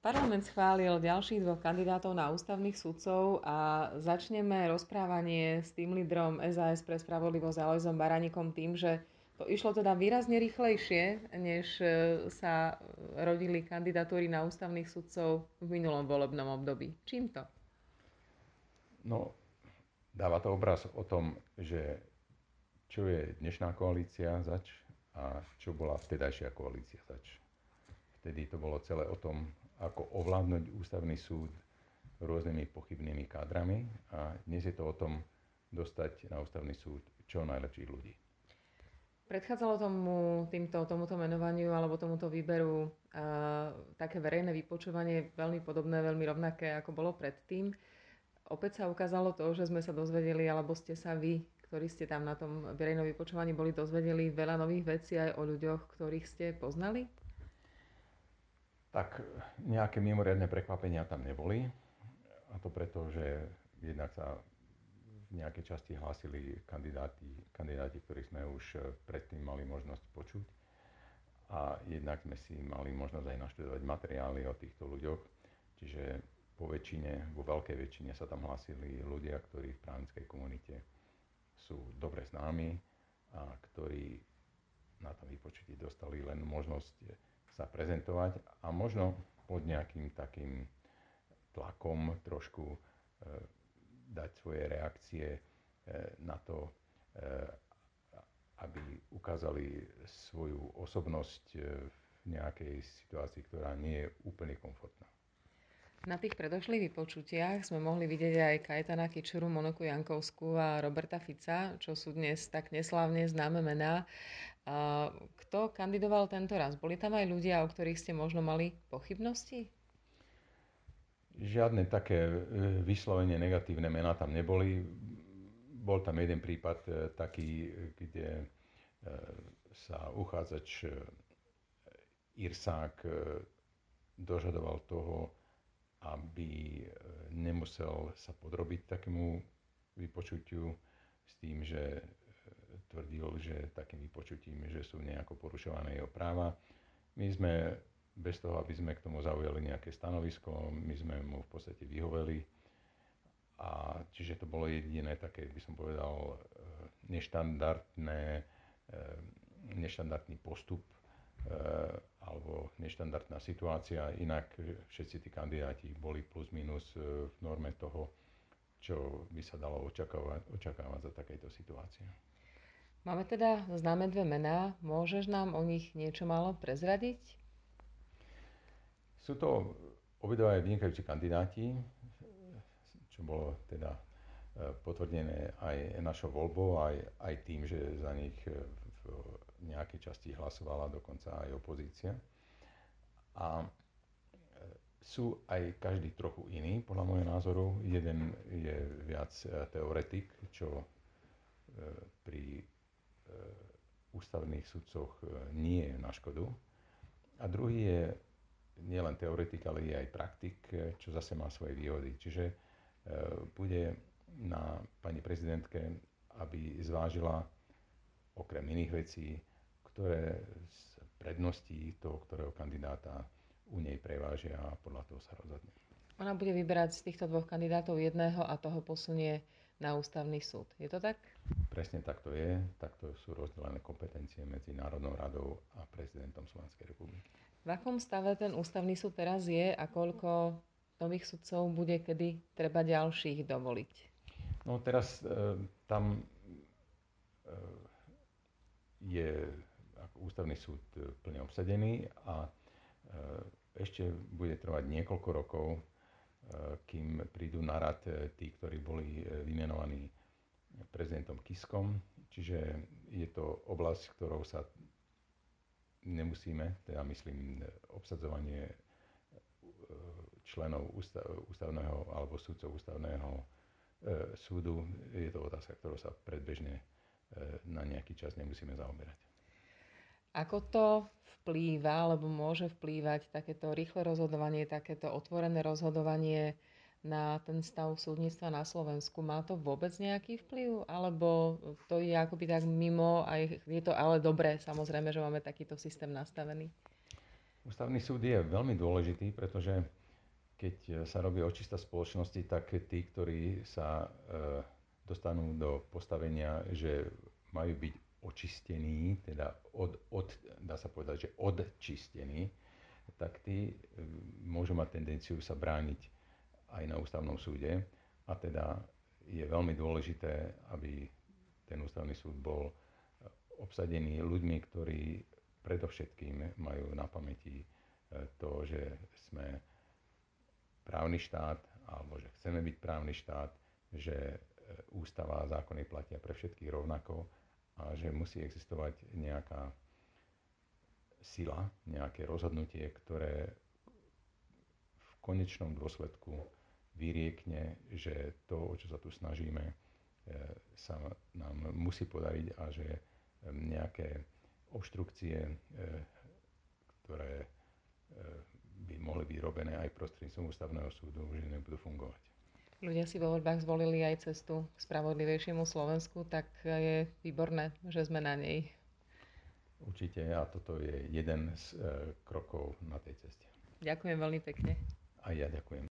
Parlament schválil ďalších dvoch kandidátov na ústavných sudcov a začneme rozprávanie s tým lídrom SAS pre spravodlivosť Alojzom Baraníkom tým, že to išlo teda výrazne rýchlejšie, než e, sa rodili kandidatúry na ústavných sudcov v minulom volebnom období. Čím to? No, dáva to obraz o tom, že čo je dnešná koalícia zač a čo bola vtedajšia koalícia zač. Vtedy to bolo celé o tom, ako ovládnuť ústavný súd rôznymi pochybnými kádrami a dnes je to o tom dostať na ústavný súd čo najlepších ľudí. Predchádzalo tomu, týmto, tomuto menovaniu alebo tomuto výberu uh, také verejné vypočúvanie veľmi podobné, veľmi rovnaké, ako bolo predtým. Opäť sa ukázalo to, že sme sa dozvedeli, alebo ste sa vy, ktorí ste tam na tom verejnom vypočúvaní boli, dozvedeli veľa nových vecí aj o ľuďoch, ktorých ste poznali? Tak nejaké mimoriadne prekvapenia tam neboli. A to preto, že jednak sa v nejakej časti hlásili kandidáti, kandidáti, ktorých sme už predtým mali možnosť počuť. A jednak sme si mali možnosť aj naštudovať materiály o týchto ľuďoch. Čiže po väčšine, vo veľkej väčšine sa tam hlásili ľudia, ktorí v právnickej komunite sú dobre známi a ktorí na tom vypočutí dostali len možnosť sa prezentovať a možno pod nejakým takým tlakom trošku e, dať svoje reakcie e, na to, e, aby ukázali svoju osobnosť e, v nejakej situácii, ktorá nie je úplne komfortná. Na tých predošlých vypočutiach sme mohli vidieť aj Kajetana Kičuru, Monoku Jankovskú a Roberta Fica, čo sú dnes tak neslávne známe mená. Kto kandidoval tento raz? Boli tam aj ľudia, o ktorých ste možno mali pochybnosti? Žiadne také e, vyslovene negatívne mená tam neboli. Bol tam jeden prípad e, taký, kde e, sa uchádzač Irsák dožadoval toho, aby nemusel sa podrobiť takému vypočutiu s tým, že tvrdil, že takým vypočutím, že sú nejako porušované jeho práva. My sme bez toho, aby sme k tomu zaujali nejaké stanovisko, my sme mu v podstate vyhoveli. A čiže to bolo jediné také, by som povedal, e, neštandardné, neštandardný postup alebo neštandardná situácia. Inak všetci tí kandidáti boli plus minus e, v norme toho, čo by sa dalo očakávať, očakávať za takejto situácie. Máme teda známe dve mená. Môžeš nám o nich niečo málo prezradiť? Sú to obidva vynikajúci kandidáti, čo bolo teda e, potvrdené aj našou voľbou, aj, aj tým, že za nich v nejakej časti hlasovala dokonca aj opozícia. A e, sú aj každý trochu iný, podľa môjho názoru. Jeden je viac e, teoretik, čo e, pri ústavných sudcoch nie je na škodu. A druhý je nielen teoretik, ale je aj praktik, čo zase má svoje výhody. Čiže bude na pani prezidentke, aby zvážila okrem iných vecí ktoré z predností toho, ktorého kandidáta u nej prevážia a podľa toho sa rozhodne. Ona bude vyberať z týchto dvoch kandidátov jedného a toho posunie na ústavný súd. Je to tak? Presne tak to je. Takto sú rozdelené kompetencie medzi Národnou radou a prezidentom Slovenskej republiky. V akom stave ten ústavný súd teraz je a koľko nových sudcov bude kedy treba ďalších dovoliť? No teraz e, tam e, je ústavný súd e, plne obsadený a e, ešte bude trvať niekoľko rokov, e, kým prídu na rad tí, ktorí boli vymenovaní prezidentom Kiskom. Čiže je to oblasť, ktorou sa nemusíme, teda myslím obsadzovanie členov ústavného alebo súdcov ústavného súdu, je to otázka, ktorou sa predbežne na nejaký čas nemusíme zaoberať. Ako to vplýva, alebo môže vplývať takéto rýchle rozhodovanie, takéto otvorené rozhodovanie na ten stav súdnictva na Slovensku? Má to vôbec nejaký vplyv? Alebo to je akoby tak mimo a je to ale dobré, samozrejme, že máme takýto systém nastavený? Ústavný súd je veľmi dôležitý, pretože keď sa robí očista spoločnosti, tak tí, ktorí sa e, dostanú do postavenia, že majú byť očistení, teda od, od, dá sa povedať, že odčistení, tak tí e, môžu mať tendenciu sa brániť aj na ústavnom súde. A teda je veľmi dôležité, aby ten ústavný súd bol e, obsadený ľuďmi, ktorí predovšetkým majú na pamäti e, to, že sme právny štát, alebo že chceme byť právny štát, že ústava a zákony platia pre všetkých rovnako a že musí existovať nejaká sila, nejaké rozhodnutie, ktoré v konečnom dôsledku vyriekne, že to, o čo sa tu snažíme, e, sa nám musí podariť a že e, nejaké obštrukcie, e, ktoré by mohli byť robené aj prostredníctvom ústavného súdu, že nebudú fungovať ľudia si vo voľbách zvolili aj cestu k spravodlivejšiemu Slovensku, tak je výborné, že sme na nej. Určite a toto je jeden z krokov na tej ceste. Ďakujem veľmi pekne. A ja ďakujem.